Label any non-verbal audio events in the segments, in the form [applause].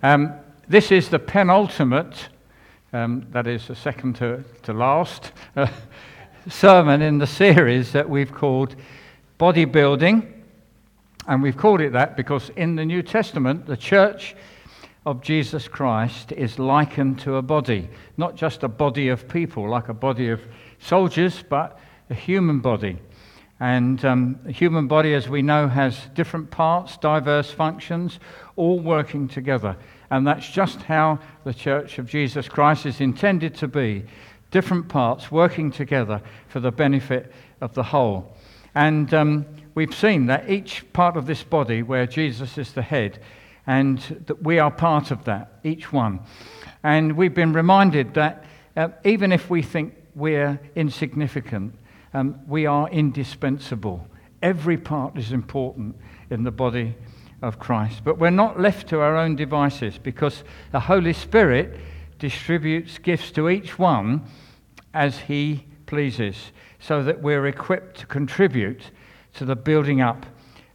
Um, this is the penultimate, um, that is the second to, to last, uh, sermon in the series that we've called Bodybuilding. And we've called it that because in the New Testament, the church of Jesus Christ is likened to a body, not just a body of people, like a body of soldiers, but a human body. And um, the human body, as we know, has different parts, diverse functions, all working together. And that's just how the Church of Jesus Christ is intended to be different parts working together for the benefit of the whole. And um, we've seen that each part of this body, where Jesus is the head, and that we are part of that, each one. And we've been reminded that uh, even if we think we're insignificant, um, we are indispensable. Every part is important in the body of Christ. But we're not left to our own devices because the Holy Spirit distributes gifts to each one as He pleases, so that we're equipped to contribute to the building up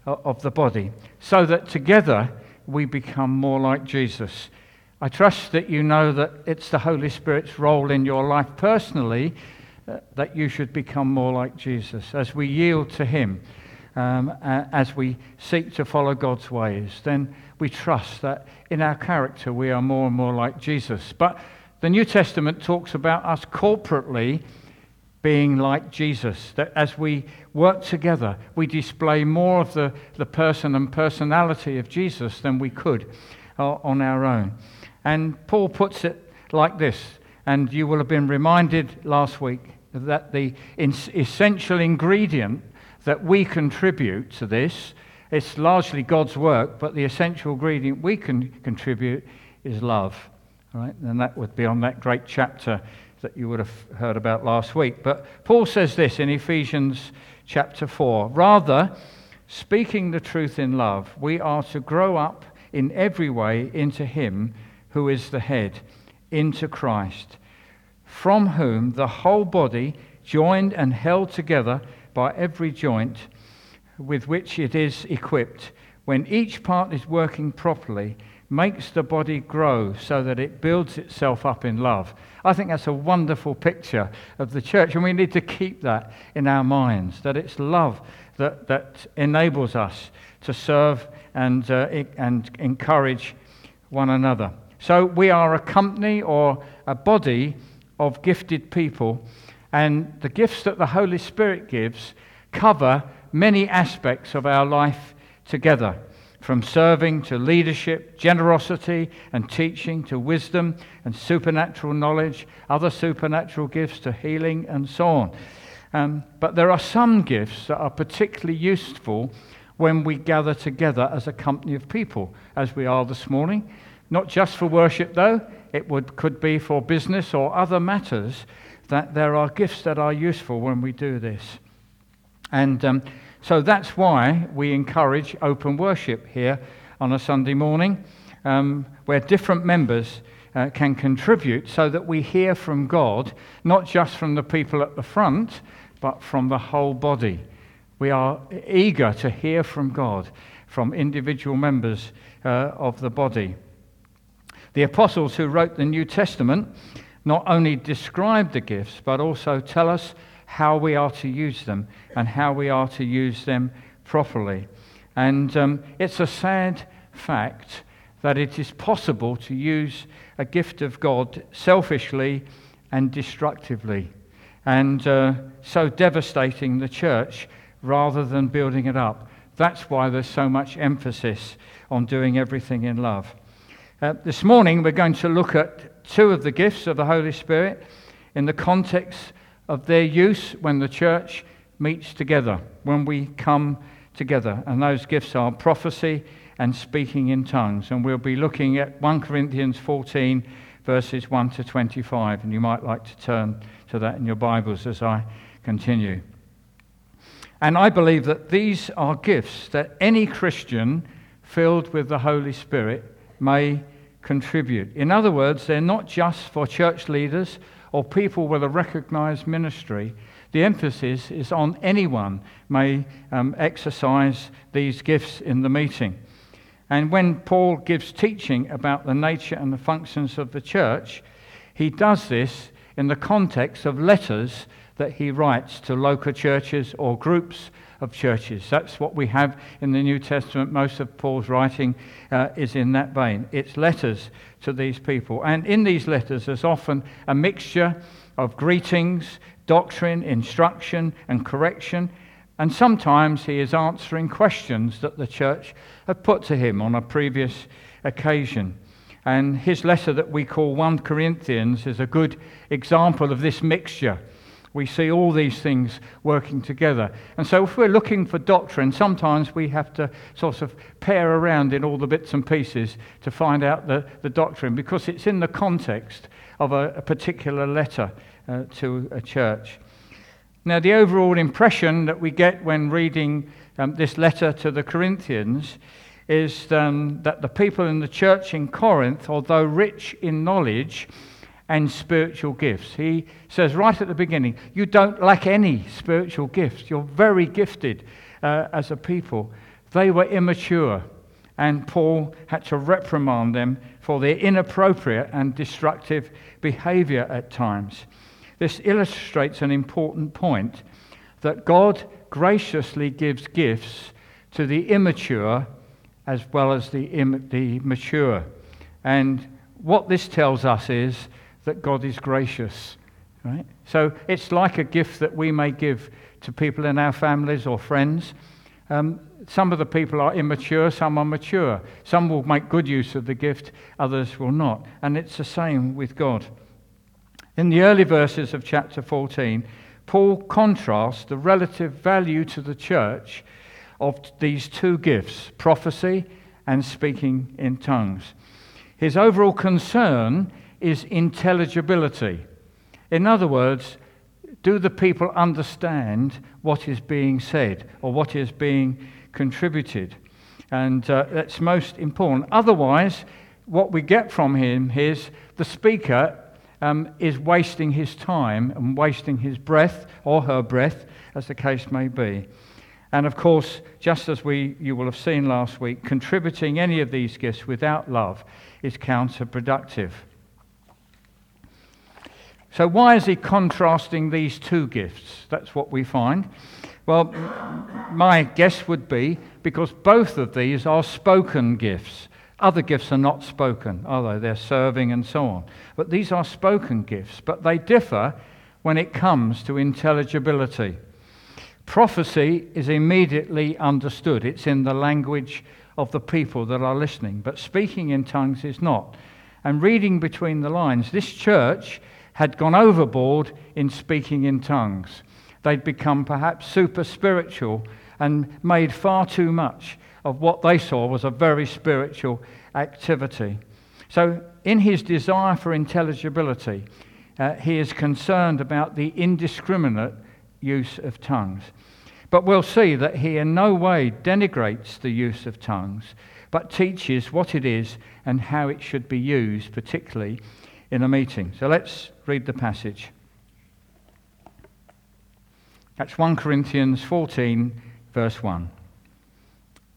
of the body, so that together we become more like Jesus. I trust that you know that it's the Holy Spirit's role in your life personally uh, that you should become more like Jesus. As we yield to Him, um, as we seek to follow God's ways, then we trust that in our character we are more and more like Jesus. But the New Testament talks about us corporately being like Jesus, that as we work together, we display more of the, the person and personality of Jesus than we could uh, on our own. And Paul puts it like this, and you will have been reminded last week that the essential ingredient that we contribute to this, it's largely God's work, but the essential ingredient we can contribute is love. Right? And that would be on that great chapter that you would have heard about last week. But Paul says this in Ephesians chapter 4 Rather, speaking the truth in love, we are to grow up in every way into Him who is the head, into Christ from whom the whole body, joined and held together by every joint with which it is equipped, when each part is working properly, makes the body grow so that it builds itself up in love. I think that's a wonderful picture of the church, and we need to keep that in our minds that it's love that, that enables us to serve and, uh, and encourage one another. So we are a company or a body of gifted people, and the gifts that the Holy Spirit gives cover many aspects of our life together from serving to leadership, generosity and teaching to wisdom and supernatural knowledge, other supernatural gifts to healing, and so on. Um, but there are some gifts that are particularly useful when we gather together as a company of people, as we are this morning. Not just for worship, though, it would, could be for business or other matters, that there are gifts that are useful when we do this. And um, so that's why we encourage open worship here on a Sunday morning, um, where different members uh, can contribute so that we hear from God, not just from the people at the front, but from the whole body. We are eager to hear from God, from individual members uh, of the body. The apostles who wrote the New Testament not only describe the gifts, but also tell us how we are to use them and how we are to use them properly. And um, it's a sad fact that it is possible to use a gift of God selfishly and destructively, and uh, so devastating the church rather than building it up. That's why there's so much emphasis on doing everything in love. Uh, this morning, we're going to look at two of the gifts of the Holy Spirit in the context of their use when the church meets together, when we come together. And those gifts are prophecy and speaking in tongues. And we'll be looking at 1 Corinthians 14, verses 1 to 25. And you might like to turn to that in your Bibles as I continue. And I believe that these are gifts that any Christian filled with the Holy Spirit may contribute. In other words, they're not just for church leaders or people with a recognized ministry. The emphasis is on anyone may um, exercise these gifts in the meeting. And when Paul gives teaching about the nature and the functions of the church, he does this in the context of letters that he writes to local churches or groups of churches. That's what we have in the New Testament. Most of Paul's writing uh, is in that vein. It's letters to these people. And in these letters, there's often a mixture of greetings, doctrine, instruction, and correction. And sometimes he is answering questions that the church have put to him on a previous occasion. And his letter that we call 1 Corinthians is a good example of this mixture. We see all these things working together. And so, if we're looking for doctrine, sometimes we have to sort of pair around in all the bits and pieces to find out the, the doctrine because it's in the context of a, a particular letter uh, to a church. Now, the overall impression that we get when reading um, this letter to the Corinthians is um, that the people in the church in Corinth, although rich in knowledge and spiritual gifts, he says right at the beginning, you don't lack any spiritual gifts. You're very gifted uh, as a people. They were immature, and Paul had to reprimand them for their inappropriate and destructive behavior at times. This illustrates an important point that God graciously gives gifts to the immature as well as the, Im- the mature. And what this tells us is that God is gracious. Right? So it's like a gift that we may give to people in our families or friends. Um, some of the people are immature, some are mature. Some will make good use of the gift, others will not. And it's the same with God. In the early verses of chapter 14, Paul contrasts the relative value to the church of these two gifts, prophecy and speaking in tongues. His overall concern is intelligibility. In other words, do the people understand what is being said or what is being contributed? And uh, that's most important. Otherwise, what we get from him is the speaker um, is wasting his time and wasting his breath or her breath, as the case may be. And of course, just as we, you will have seen last week, contributing any of these gifts without love is counterproductive. So, why is he contrasting these two gifts? That's what we find. Well, my guess would be because both of these are spoken gifts. Other gifts are not spoken, they? They're serving and so on. But these are spoken gifts, but they differ when it comes to intelligibility. Prophecy is immediately understood, it's in the language of the people that are listening, but speaking in tongues is not. And reading between the lines, this church had gone overboard in speaking in tongues. They'd become perhaps super spiritual and made far too much of what they saw was a very spiritual activity. So, in his desire for intelligibility, uh, he is concerned about the indiscriminate use of tongues. But we'll see that he in no way denigrates the use of tongues, but teaches what it is and how it should be used, particularly in a meeting. So let's read the passage. That's 1 Corinthians 14, verse 1.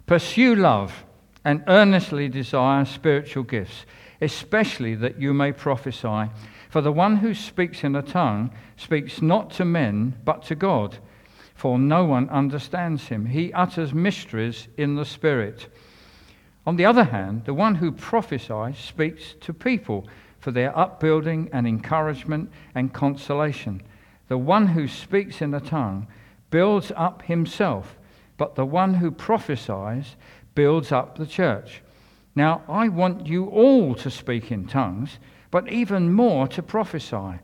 Pursue love and earnestly desire spiritual gifts, especially that you may prophesy. For the one who speaks in a tongue speaks not to men, but to God, for no one understands him. He utters mysteries in the Spirit. On the other hand, the one who prophesies speaks to people for their upbuilding and encouragement and consolation. The one who speaks in a tongue builds up himself, but the one who prophesies builds up the church. Now, I want you all to speak in tongues but even more to prophesy.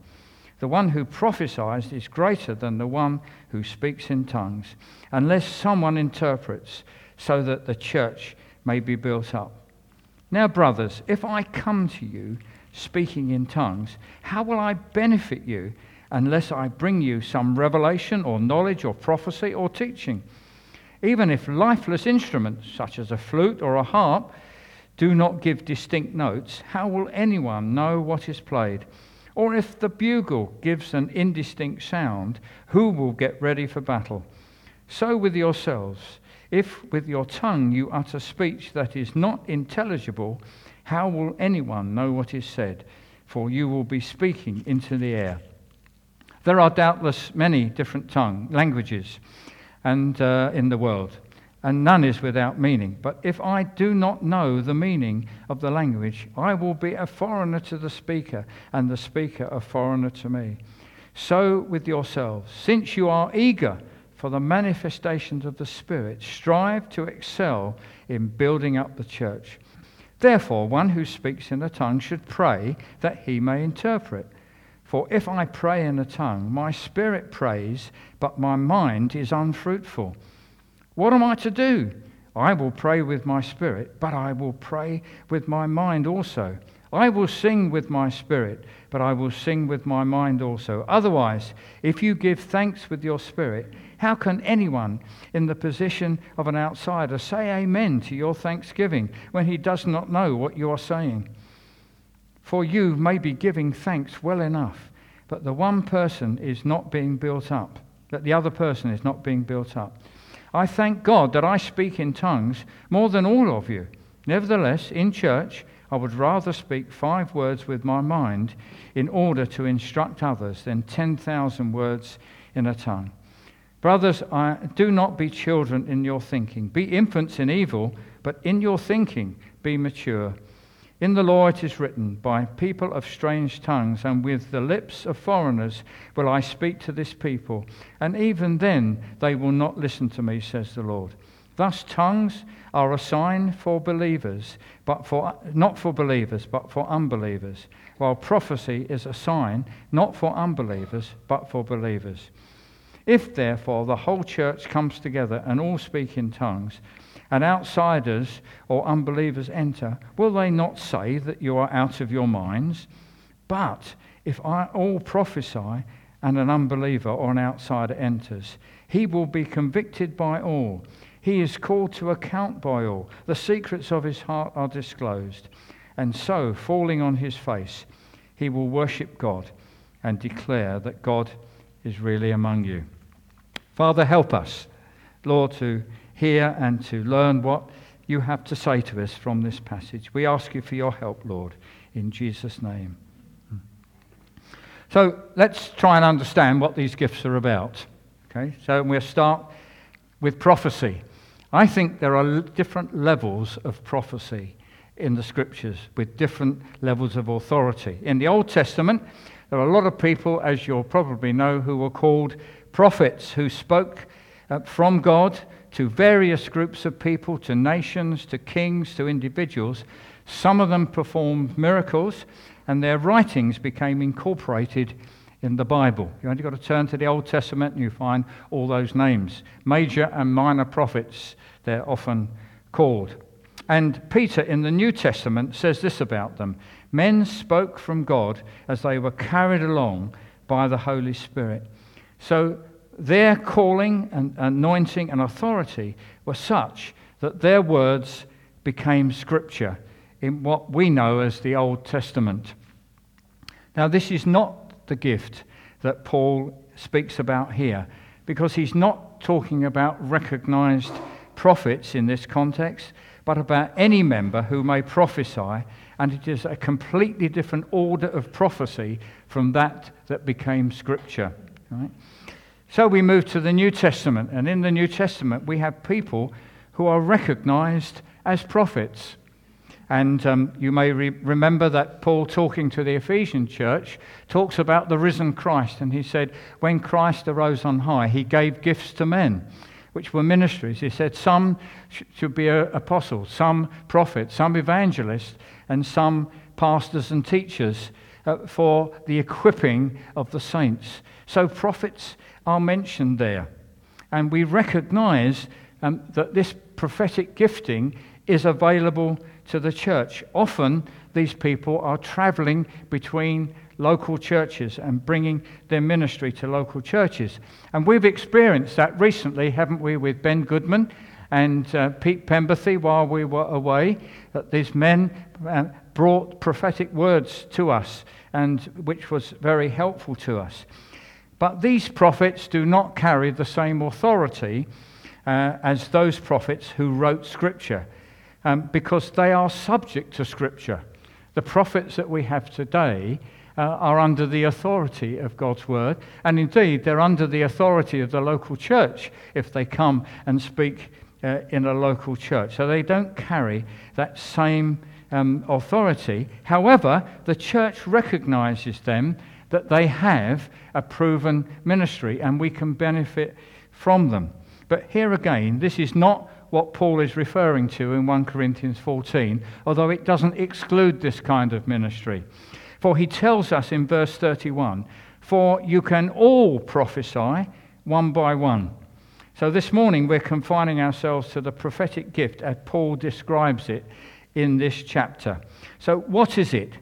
The one who prophesies is greater than the one who speaks in tongues, unless someone interprets, so that the church may be built up. Now, brothers, if I come to you speaking in tongues, how will I benefit you unless I bring you some revelation or knowledge or prophecy or teaching? Even if lifeless instruments, such as a flute or a harp, do not give distinct notes, how will anyone know what is played? Or if the bugle gives an indistinct sound, who will get ready for battle? So with yourselves. If with your tongue you utter speech that is not intelligible, how will anyone know what is said? For you will be speaking into the air. There are doubtless many different tongue languages and uh, in the world, and none is without meaning. But if I do not know the meaning of the language, I will be a foreigner to the speaker, and the speaker a foreigner to me. So with yourselves, since you are eager for the manifestations of the Spirit, strive to excel in building up the church. Therefore, one who speaks in a tongue should pray that he may interpret. For if I pray in a tongue, my spirit prays, but my mind is unfruitful. What am I to do? I will pray with my spirit, but I will pray with my mind also. I will sing with my spirit, but I will sing with my mind also. Otherwise, if you give thanks with your spirit, how can anyone in the position of an outsider say amen to your thanksgiving when he does not know what you are saying? For you may be giving thanks well enough, but the one person is not being built up, that the other person is not being built up. I thank God that I speak in tongues more than all of you. Nevertheless, in church, I would rather speak five words with my mind in order to instruct others than 10,000 words in a tongue. Brothers, I, do not be children in your thinking. Be infants in evil, but in your thinking be mature. In the law it is written, By people of strange tongues and with the lips of foreigners will I speak to this people, and even then they will not listen to me, says the Lord. Thus, tongues are a sign for believers, but for, not for believers, but for unbelievers, while prophecy is a sign not for unbelievers, but for believers. If, therefore, the whole church comes together and all speak in tongues, and outsiders or unbelievers enter, will they not say that you are out of your minds? But if I all prophesy and an unbeliever or an outsider enters, he will be convicted by all he is called to account by all. The secrets of his heart are disclosed. And so, falling on his face, he will worship God and declare that God is really among you. Father, help us, Lord, to hear and to learn what you have to say to us from this passage. We ask you for your help, Lord, in Jesus' name. So let's try and understand what these gifts are about. Okay, so we'll start with prophecy. I think there are different levels of prophecy in the scriptures with different levels of authority. In the Old Testament, there are a lot of people, as you'll probably know, who were called prophets who spoke uh, from God to various groups of people, to nations, to kings, to individuals. Some of them performed miracles, and their writings became incorporated in the Bible. You've only got to turn to the Old Testament and you find all those names. Major and minor prophets, they're often called. And Peter in the New Testament says this about them Men spoke from God as they were carried along by the Holy Spirit. So their calling and anointing and authority were such that their words became scripture in what we know as the Old Testament. Now, this is not the gift that Paul speaks about here, because he's not talking about recognized prophets in this context, but about any member who may prophesy, and it is a completely different order of prophecy from that that became scripture. Right? So we move to the New Testament, and in the New Testament, we have people who are recognized as prophets. And um, you may re- remember that Paul, talking to the Ephesian church, talks about the risen Christ. And he said, When Christ arose on high, he gave gifts to men, which were ministries. He said, Some sh- should be apostles, some prophets, some evangelists, and some pastors and teachers uh, for the equipping of the saints. So prophets are mentioned there. And we recognize um, that this prophetic gifting is available to the church. Often, these people are traveling between local churches and bringing their ministry to local churches. And we've experienced that recently, haven't we, with Ben Goodman and uh, Pete Pemberthy while we were away, that these men uh, brought prophetic words to us, and which was very helpful to us. But these prophets do not carry the same authority uh, as those prophets who wrote Scripture um, because they are subject to Scripture. The prophets that we have today uh, are under the authority of God's word, and indeed they're under the authority of the local church if they come and speak uh, in a local church. So they don't carry that same um, authority. However, the church recognizes them that they have a proven ministry and we can benefit from them. But here again, this is not what Paul is referring to in 1 Corinthians 14, although it doesn't exclude this kind of ministry. For he tells us in verse 31 For you can all prophesy one by one. So this morning we're confining ourselves to the prophetic gift as Paul describes it in this chapter. So, what is it?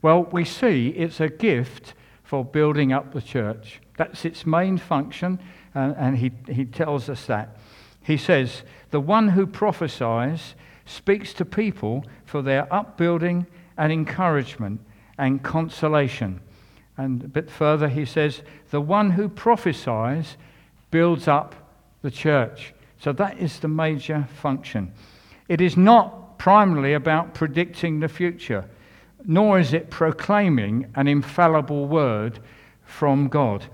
Well, we see it's a gift for building up the church. That's its main function, and, and he, he tells us that. He says, The one who prophesies speaks to people for their upbuilding and encouragement and consolation. And a bit further, he says, The one who prophesies builds up the church. So that is the major function. It is not primarily about predicting the future, nor is it proclaiming an infallible word from God.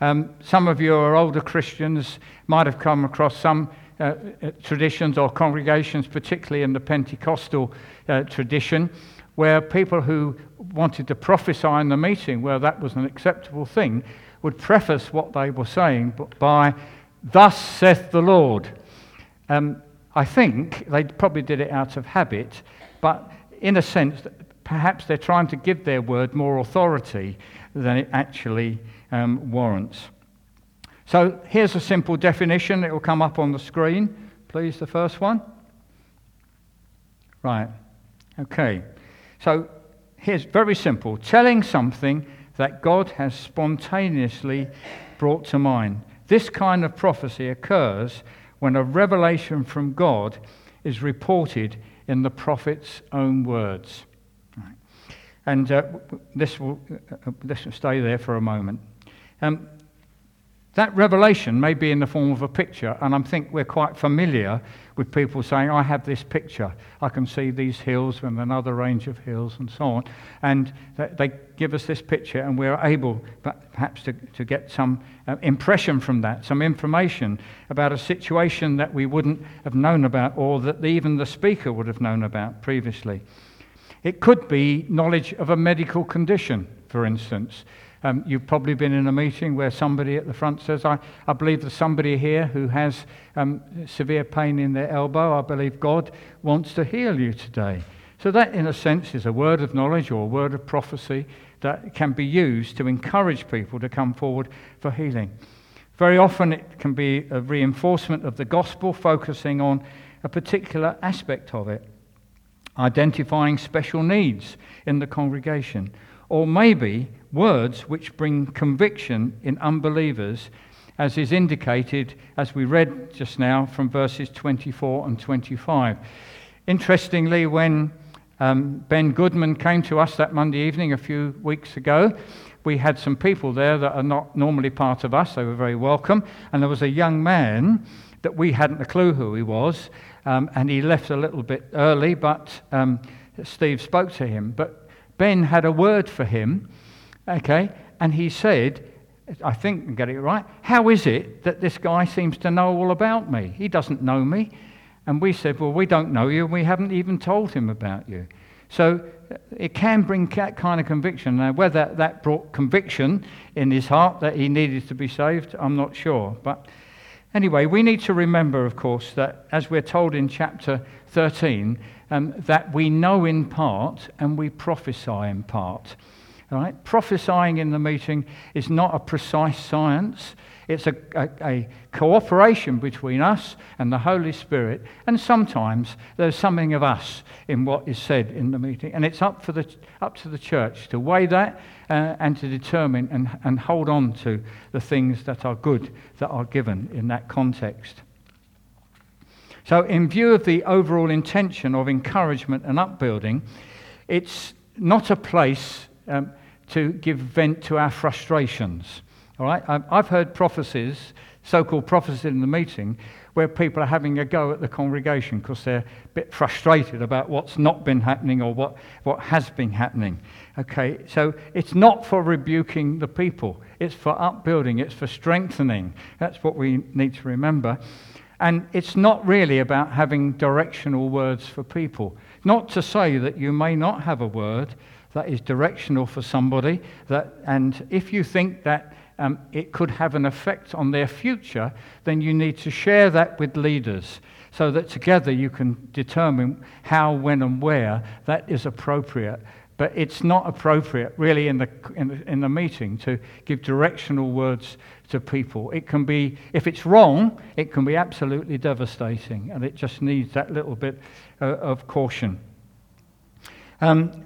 Um, some of you are older Christians might have come across some uh, uh, traditions or congregations, particularly in the Pentecostal uh, tradition, where people who wanted to prophesy in the meeting, where that was an acceptable thing, would preface what they were saying by, Thus saith the Lord. Um, I think they probably did it out of habit, but in a sense, perhaps they're trying to give their word more authority than it actually um, warrants. So here's a simple definition. It will come up on the screen. Please, the first one. Right. Okay. So here's very simple telling something that God has spontaneously brought to mind. This kind of prophecy occurs when a revelation from God is reported in the prophet's own words. And uh, this, will, uh, this will stay there for a moment. Um, that revelation may be in the form of a picture, and I think we're quite familiar with people saying, I have this picture. I can see these hills and another range of hills and so on. And they give us this picture, and we're able perhaps to, to get some uh, impression from that, some information about a situation that we wouldn't have known about or that even the speaker would have known about previously. It could be knowledge of a medical condition, for instance. Um, you've probably been in a meeting where somebody at the front says, I, I believe there's somebody here who has um, severe pain in their elbow. I believe God wants to heal you today. So, that, in a sense, is a word of knowledge or a word of prophecy that can be used to encourage people to come forward for healing. Very often, it can be a reinforcement of the gospel, focusing on a particular aspect of it, identifying special needs in the congregation, or maybe words which bring conviction in unbelievers, as is indicated as we read just now from verses 24 and 25. Interestingly, when um, Ben Goodman came to us that Monday evening a few weeks ago, we had some people there that are not normally part of us. They were very welcome. And there was a young man that we hadn't a clue who he was. Um, and he left a little bit early, but um, Steve spoke to him. But Ben had a word for him Okay? And he said, I think I get it right, how is it that this guy seems to know all about me? He doesn't know me. And we said, Well, we don't know you, and we haven't even told him about you. So uh, it can bring that kind of conviction. Now, whether that brought conviction in his heart that he needed to be saved, I'm not sure. But anyway, we need to remember, of course, that as we're told in chapter 13, um, that we know in part and we prophesy in part. Right? Prophesying in the meeting is not a precise science. It's a, a, a, cooperation between us and the Holy Spirit. And sometimes there's something of us in what is said in the meeting. And it's up, for the, up to the church to weigh that uh, and to determine and, and hold on to the things that are good that are given in that context. So, in view of the overall intention of encouragement and upbuilding, it's not a place um, to give vent to our frustrations. All right? I've heard prophecies, so called prophecies in the meeting, where people are having a go at the congregation because they're a bit frustrated about what's not been happening or what, what has been happening. Okay, so it's not for rebuking the people, it's for upbuilding, it's for strengthening. That's what we need to remember. And it's not really about having directional words for people. Not to say that you may not have a word that is directional for somebody, that, and if you think that um, it could have an effect on their future, then you need to share that with leaders so that together you can determine how, when, and where that is appropriate. But it's not appropriate, really, in the, in the, in the meeting to give directional words to people. It can be, if it's wrong, it can be absolutely devastating, and it just needs that little bit uh, of caution. Um,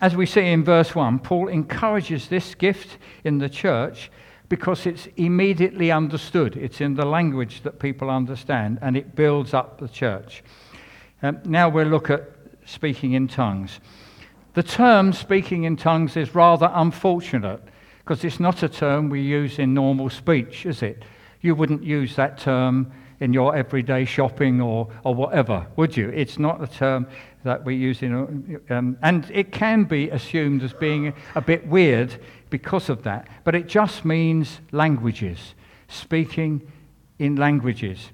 as we see in verse 1, Paul encourages this gift in the church because it's immediately understood. It's in the language that people understand, and it builds up the church. Um, now we'll look at speaking in tongues. The term speaking in tongues is rather unfortunate because it's not a term we use in normal speech, is it? You wouldn't use that term in your everyday shopping or, or whatever, would you? It's not a term that we use in, um, and it can be assumed as being a bit weird because of that, but it just means languages, speaking in languages.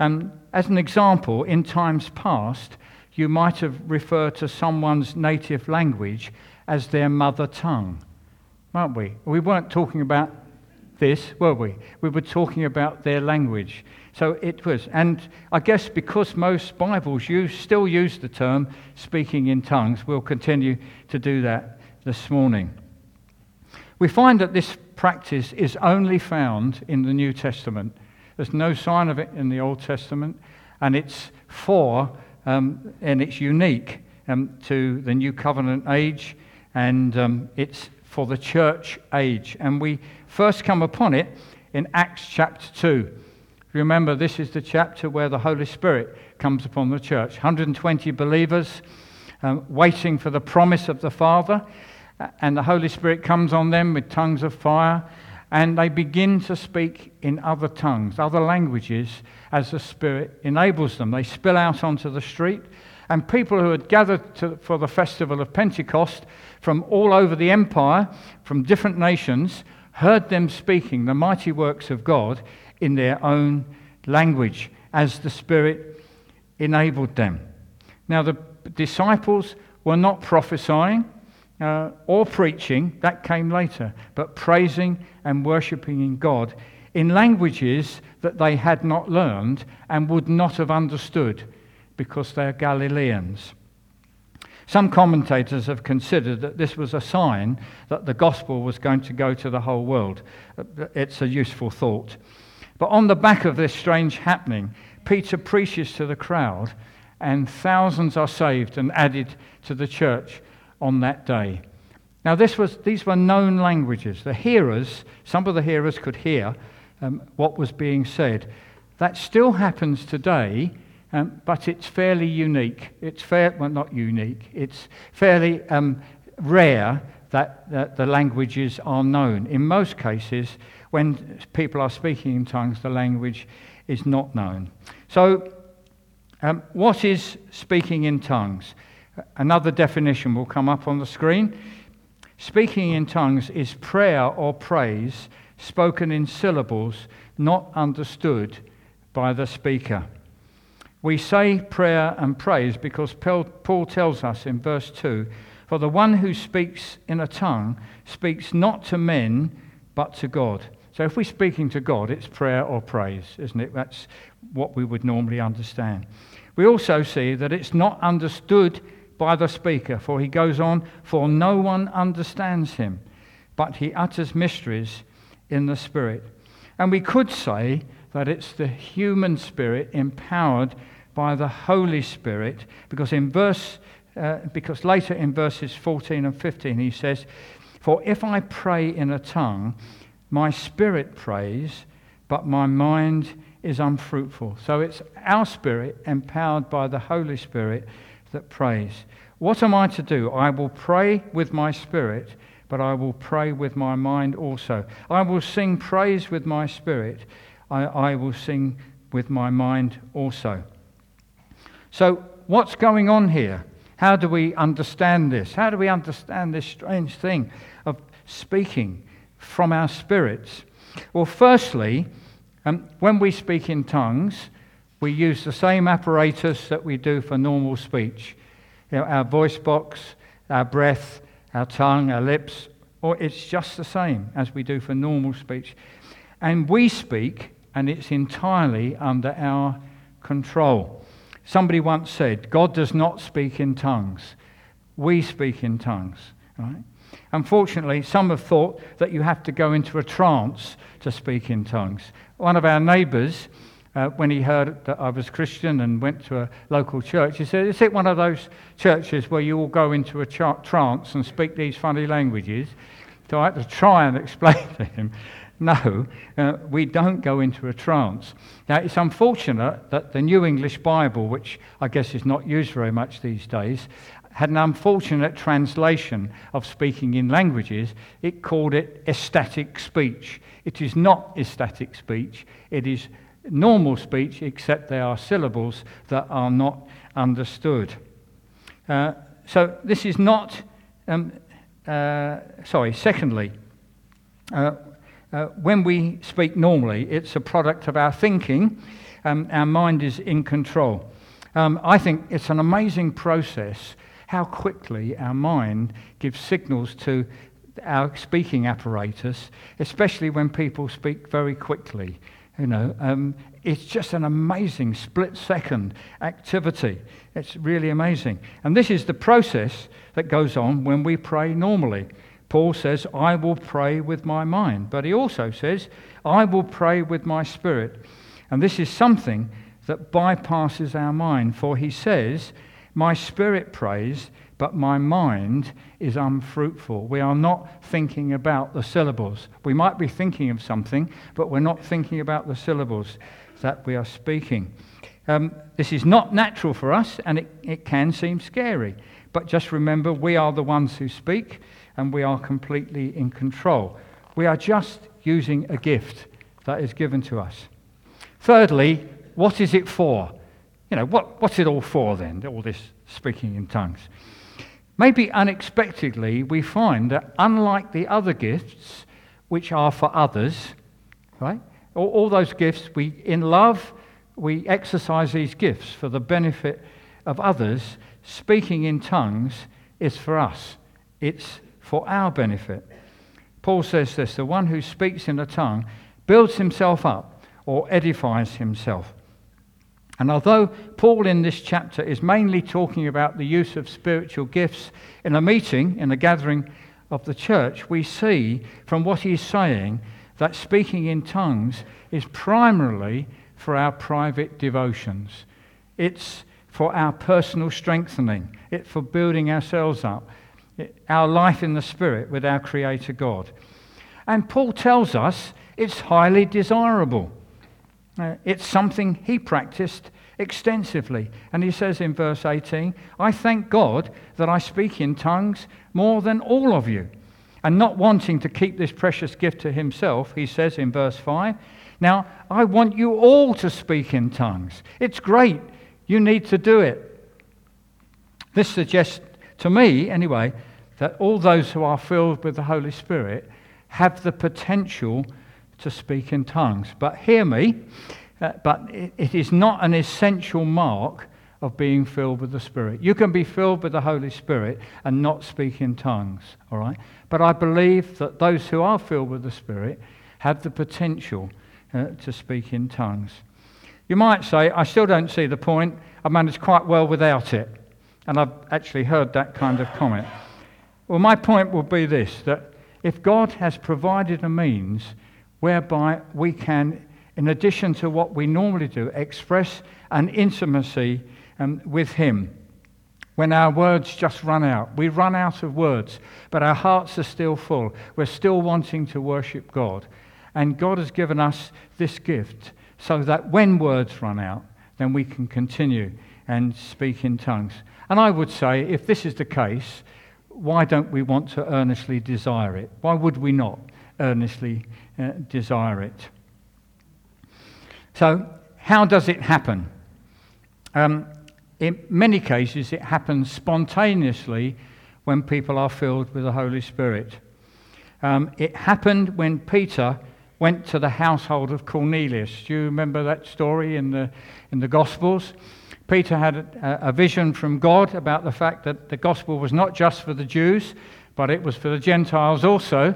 Um, as an example, in times past, you might have referred to someone's native language as their mother tongue, weren't we? We weren't talking about this, were we? We were talking about their language. So it was. And I guess because most Bibles use, still use the term speaking in tongues, we'll continue to do that this morning. We find that this practice is only found in the New Testament. There's no sign of it in the Old Testament, and it's for, um, and it's unique um, to the New Covenant age, and um, it's for the church age. And we first come upon it in Acts chapter 2. Remember, this is the chapter where the Holy Spirit comes upon the church. 120 believers um, waiting for the promise of the Father, and the Holy Spirit comes on them with tongues of fire, and they begin to speak in other tongues, other languages, as the Spirit enables them. They spill out onto the street, and people who had gathered to, for the festival of Pentecost from all over the empire, from different nations, heard them speaking the mighty works of God in their own language as the Spirit enabled them. Now, the disciples were not prophesying uh, or preaching, that came later, but praising and worshipping in God in languages that they had not learned and would not have understood because they're Galileans. Some commentators have considered that this was a sign that the gospel was going to go to the whole world. It's a useful thought. But on the back of this strange happening, Peter preaches to the crowd, and thousands are saved and added to the church on that day. Now, this was, these were known languages. The hearers, some of the hearers could hear um, what was being said. That still happens today, um, but it's fairly unique. It's fair, well, not unique, it's fairly um, rare that, that the languages are known. In most cases, when people are speaking in tongues, the language is not known. So, um, what is speaking in tongues? Another definition will come up on the screen. Speaking in tongues is prayer or praise spoken in syllables not understood by the speaker. We say prayer and praise because Paul tells us in verse 2 For the one who speaks in a tongue speaks not to men, but to God. So if we're speaking to God, it's prayer or praise, isn't it? That's what we would normally understand. We also see that it's not understood by the speaker, for he goes on, for no one understands him, but he utters mysteries in the Spirit. And we could say that it's the human spirit empowered by the Holy Spirit, because in verse uh, because later in verses 14 and 15 he says, For if I pray in a tongue, my spirit prays, but my mind is unfruitful. So it's our spirit, empowered by the Holy Spirit, that prays. What am I to do? I will pray with my spirit, but I will pray with my mind also. I will sing praise with my spirit. I, I will sing with my mind also. So, what's going on here? How do we understand this? How do we understand this strange thing of speaking from our spirits? Well, firstly, um, when we speak in tongues, we use the same apparatus that we do for normal speech. You know, our voice box, our breath, our tongue, our lips, or it's just the same as we do for normal speech. And we speak, and it's entirely under our control. Somebody once said, God does not speak in tongues. We speak in tongues. Right? Unfortunately, some have thought that you have to go into a trance to speak in tongues. One of our neighbours, uh, when he heard that I was Christian and went to a local church, he said, Is it one of those churches where you all go into a trance and speak these funny languages? So I had to try and [laughs] explain to him no, uh, we don't go into a trance. Now, it's unfortunate that the New English Bible, which I guess is not used very much these days, had an unfortunate translation of speaking in languages. It called it ecstatic speech. It is not ecstatic speech, it is normal speech, except there are syllables that are not understood. Uh, so, this is not, um, uh, sorry, secondly, uh, uh, when we speak normally, it's a product of our thinking. Um, our mind is in control. Um, I think it's an amazing process how quickly our mind gives signals to our speaking apparatus, especially when people speak very quickly. You know, um, it's just an amazing split second activity. It's really amazing. And this is the process that goes on when we pray normally. Paul says, I will pray with my mind. But he also says, I will pray with my spirit. And this is something that bypasses our mind, for he says, My spirit prays, but my mind is unfruitful. We are not thinking about the syllables. We might be thinking of something, but we're not thinking about the syllables that we are speaking. Um, this is not natural for us, and it, it can seem scary. But just remember, we are the ones who speak and we are completely in control. We are just using a gift that is given to us. Thirdly, what is it for? You know, what, what's it all for then, all this speaking in tongues? Maybe unexpectedly, we find that unlike the other gifts, which are for others, right? All, all those gifts, we, in love, we exercise these gifts for the benefit of others. Speaking in tongues is for us. It's for our benefit. Paul says this the one who speaks in a tongue builds himself up or edifies himself. And although Paul in this chapter is mainly talking about the use of spiritual gifts in a meeting, in a gathering of the church, we see from what he's saying that speaking in tongues is primarily for our private devotions. It's for our personal strengthening, it's for building ourselves up, our life in the Spirit with our Creator God. And Paul tells us it's highly desirable. Uh, it's something he practiced extensively. And he says in verse 18, I thank God that I speak in tongues more than all of you. And not wanting to keep this precious gift to himself, he says in verse 5, Now I want you all to speak in tongues. It's great. You need to do it. This suggests to me, anyway, that all those who are filled with the Holy Spirit have the potential to speak in tongues. But hear me, uh, but it, it is not an essential mark of being filled with the Spirit. You can be filled with the Holy Spirit and not speak in tongues, all right? But I believe that those who are filled with the Spirit have the potential uh, to speak in tongues. You might say, I still don't see the point. I managed quite well without it. And I've actually heard that kind of comment. Well, my point will be this that if God has provided a means whereby we can, in addition to what we normally do, express an intimacy um, with Him, when our words just run out, we run out of words, but our hearts are still full. We're still wanting to worship God. And God has given us this gift so that when words run out, then we can continue and speak in tongues. And I would say, if this is the case, why don't we want to earnestly desire it? Why would we not earnestly uh, desire it? So how does it happen? Um, in many cases, it happens spontaneously when people are filled with the Holy Spirit. Um, it happened when Peter went to the household of Cornelius. Do you remember that story in the, in the Gospels? Peter had a, vision from God about the fact that the gospel was not just for the Jews, but it was for the Gentiles also,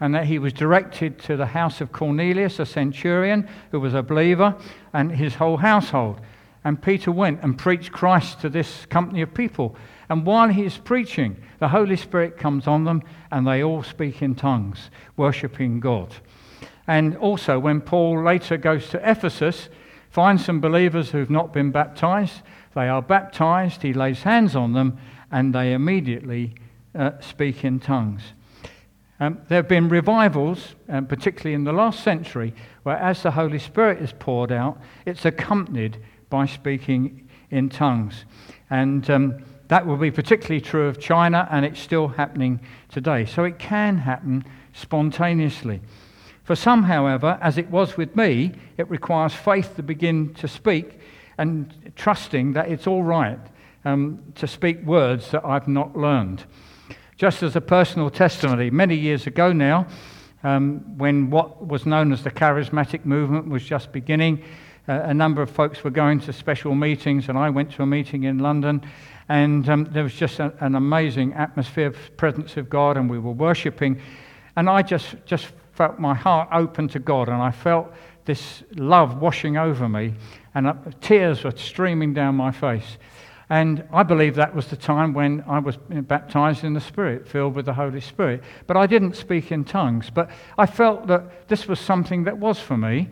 and that he was directed to the house of Cornelius, a centurion who was a believer, and his whole household. And Peter went and preached Christ to this company of people. And while he is preaching, the Holy Spirit comes on them and they all speak in tongues, worshipping God. And also, when Paul later goes to Ephesus, finds some believers who've not been baptized, they are baptized, he lays hands on them, and they immediately uh, speak in tongues. Um, there have been revivals, um, particularly in the last century, where as the Holy Spirit is poured out, it's accompanied by speaking in tongues. And um, that will be particularly true of China, and it's still happening today. So it can happen spontaneously. For some, however, as it was with me, it requires faith to begin to speak and trusting that it's all right um, to speak words that I've not learned. Just as a personal testimony, many years ago now, um, when what was known as the charismatic movement was just beginning, uh, a number of folks were going to special meetings, and I went to a meeting in London, and um, there was just a, an amazing atmosphere of presence of God, and we were worshipping, and I just just felt my heart open to God, and I felt this love washing over me, and uh, tears were streaming down my face. And I believe that was the time when I was baptized in the Spirit, filled with the Holy Spirit. But I didn't speak in tongues. But I felt that this was something that was for me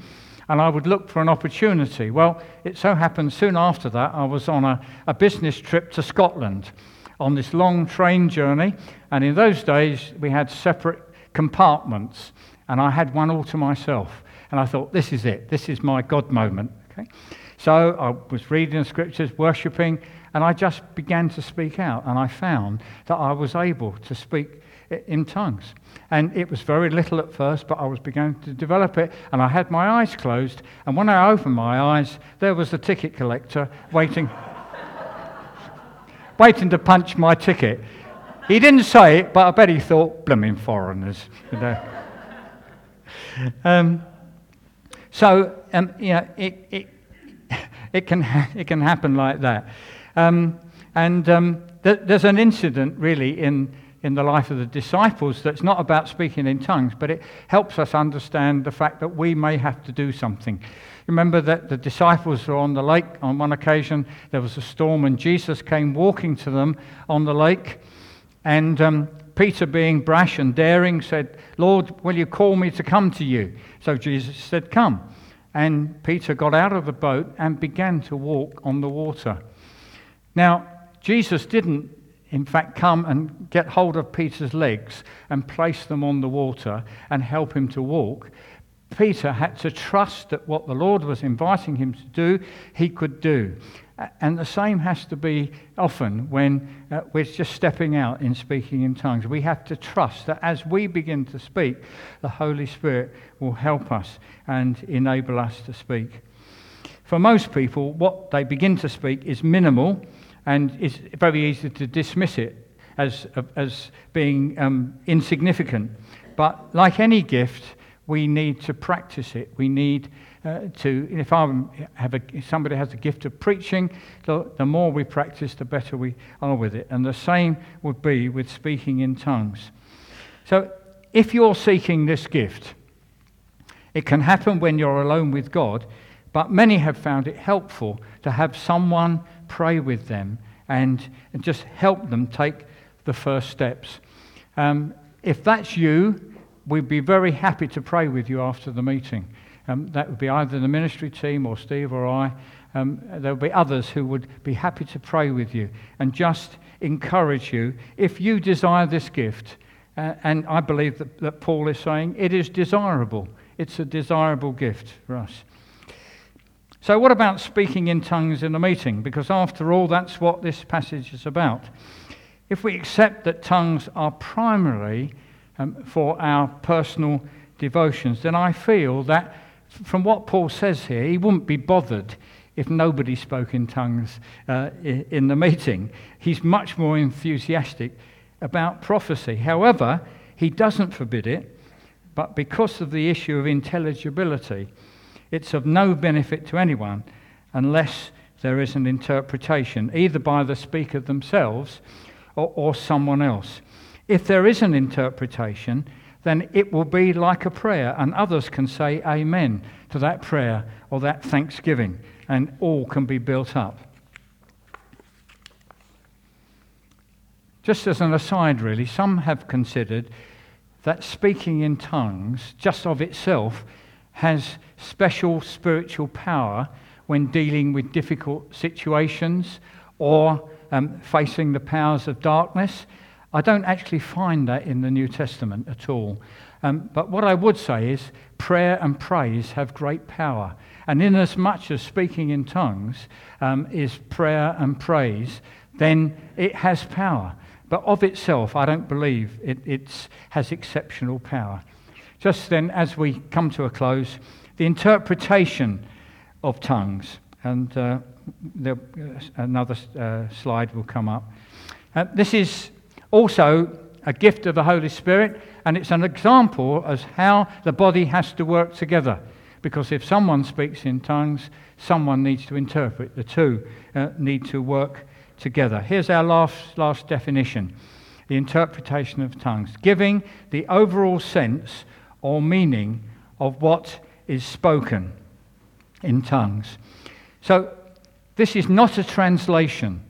and I would look for an opportunity. Well, it so happened soon after that, I was on a, a business trip to Scotland on this long train journey, and in those days we had separate compartments, and I had one all to myself. And I thought, this is it, this is my God moment. Okay? So I was reading the scriptures, worshipping, and I just began to speak out, and I found that I was able to speak in tongues. And it was very little at first, but I was beginning to develop it, and I had my eyes closed. And when I opened my eyes, there was the ticket collector waiting, [laughs] waiting to punch my ticket. He didn't say it, but I bet he thought, blooming foreigners. You know. Um, so, um, you know, it, it, it, can, ha- [laughs] it can happen like that. Um, and um, th- there's an incident, really, in in the life of the disciples that's not about speaking in tongues, but it helps us understand the fact that we may have to do something. Remember that the disciples were on the lake on one occasion, there was a storm, and Jesus came walking to them on the lake. And um, Peter, being brash and daring, said, Lord, will you call me to come to you? So Jesus said, Come. And Peter got out of the boat and began to walk on the water. Now, Jesus didn't in fact, come and get hold of Peter's legs and place them on the water and help him to walk. Peter had to trust that what the Lord was inviting him to do, he could do. And the same has to be often when uh, we're just stepping out in speaking in tongues. We have to trust that as we begin to speak, the Holy Spirit will help us and enable us to speak. For most people, what they begin to speak is minimal and it's very easy to dismiss it as, as being um, insignificant. But like any gift, we need to practice it. We need uh, to, if I have a, somebody has a gift of preaching, the, the more we practice, the better we are with it. And the same would be with speaking in tongues. So if you're seeking this gift, it can happen when you're alone with God, but many have found it helpful to have someone pray with them and, and just help them take the first steps. Um, if that's you, we'd be very happy to pray with you after the meeting. Um, that would be either the ministry team or Steve or I. Um, there will be others who would be happy to pray with you and just encourage you if you desire this gift. Uh, and I believe that, that Paul is saying it is desirable. It's a desirable gift for us. So, what about speaking in tongues in a meeting? Because after all, that's what this passage is about. If we accept that tongues are primarily um, for our personal devotions, then I feel that from what Paul says here, he wouldn't be bothered if nobody spoke in tongues uh, in the meeting. He's much more enthusiastic about prophecy. However, he doesn't forbid it, but because of the issue of intelligibility, it's of no benefit to anyone unless there is an interpretation, either by the speaker themselves or, or someone else. If there is an interpretation, then it will be like a prayer, and others can say amen to that prayer or that thanksgiving, and all can be built up. Just as an aside, really, some have considered that speaking in tongues, just of itself, has special spiritual power when dealing with difficult situations or um, facing the powers of darkness. I don't actually find that in the New Testament at all. Um, but what I would say is prayer and praise have great power. And inasmuch as speaking in tongues um, is prayer and praise, then it has power. But of itself, I don't believe it has exceptional power. Just then, as we come to a close, the interpretation of tongues. And uh, the, uh, another uh, slide will come up. Uh, this is also a gift of the Holy Spirit, and it's an example as how the body has to work together. Because if someone speaks in tongues, someone needs to interpret. The two uh, need to work together. Here's our last, last definition the interpretation of tongues, giving the overall sense or meaning of what is spoken in tongues. So, this is not a translation,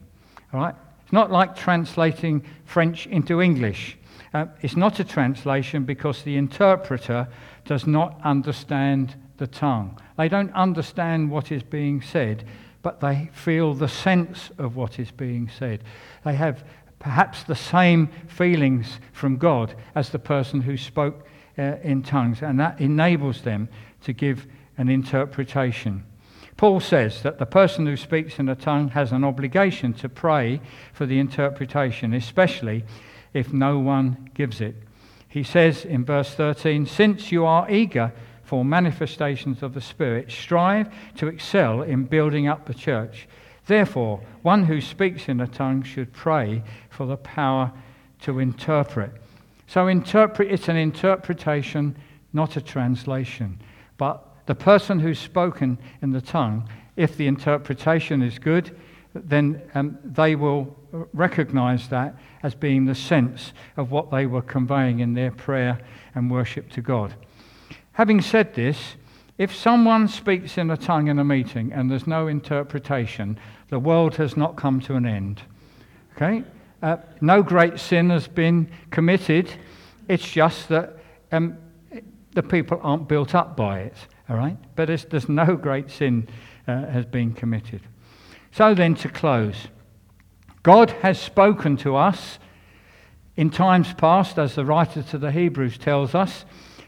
all right? It's not like translating French into English. Uh, it's not a translation because the interpreter does not understand the tongue. They don't understand what is being said, but they feel the sense of what is being said. They have perhaps the same feelings from God as the person who spoke uh, in tongues, and that enables them to give an interpretation. Paul says that the person who speaks in a tongue has an obligation to pray for the interpretation, especially if no one gives it. He says in verse 13, Since you are eager for manifestations of the Spirit, strive to excel in building up the church. Therefore, one who speaks in a tongue should pray for the power to interpret. So, interpret, it's an interpretation, not a translation. But the person who's spoken in the tongue, if the interpretation is good, then um, they will recognize that as being the sense of what they were conveying in their prayer and worship to God. Having said this, if someone speaks in a tongue in a meeting and there's no interpretation, the world has not come to an end. Okay? Uh, no great sin has been committed. It's just that um, the people aren't built up by it. All right? But there's no great sin uh, has been committed. So then, to close, God has spoken to us in times past, as the writer to the Hebrews tells us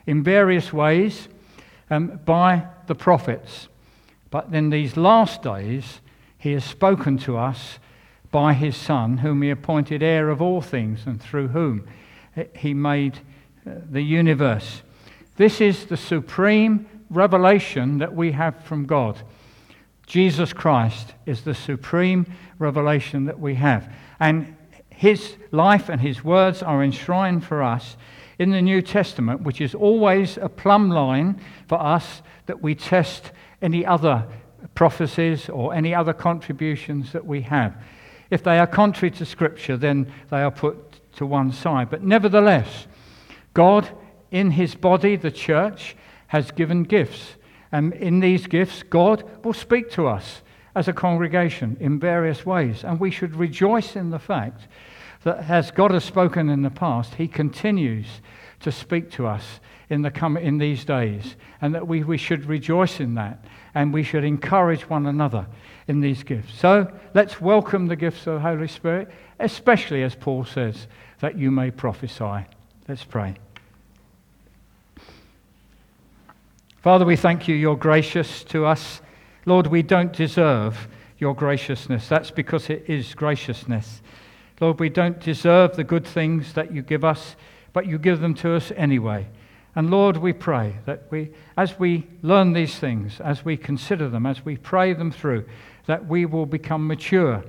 in various ways um, by the prophets. But in these last days, he has spoken to us by his Son, whom he appointed heir of all things, and through whom he made uh, the universe. This is the supreme revelation that we have from God. Jesus Christ is the supreme revelation that we have. And his life and his words are enshrined for us in the New Testament, which is always a plumb line for us that we test any other prophecies or any other contributions that we have. If they are contrary to Scripture, then they are put to one side. But nevertheless, God, in his body, the church, has given gifts. And in these gifts, God will speak to us as a congregation in various ways. And we should rejoice in the fact that as God has spoken in the past, He continues to speak to us in, the com- in these days, and that we, we should rejoice in that, and we should encourage one another in these gifts. So let's welcome the gifts of the Holy Spirit, especially as Paul says, that you may prophesy. Let's pray. Father, we thank you, you're gracious to us. Lord, we don't deserve your graciousness. That's because it is graciousness. Lord, we don't deserve the good things that you give us, but you give them to us anyway. And Lord, we pray that we, as we learn these things, as we consider them, as we pray them through, that we will become mature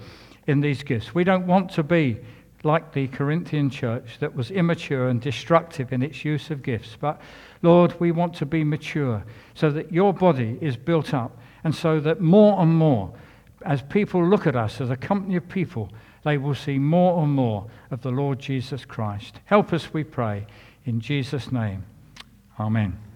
in these gifts. We don't want to be like the Corinthian church that was immature and destructive in its use of gifts. But Lord, we want to be mature so that your body is built up and so that more and more, as people look at us as a company of people, they will see more and more of the Lord Jesus Christ. Help us, we pray, in Jesus' name. Amen.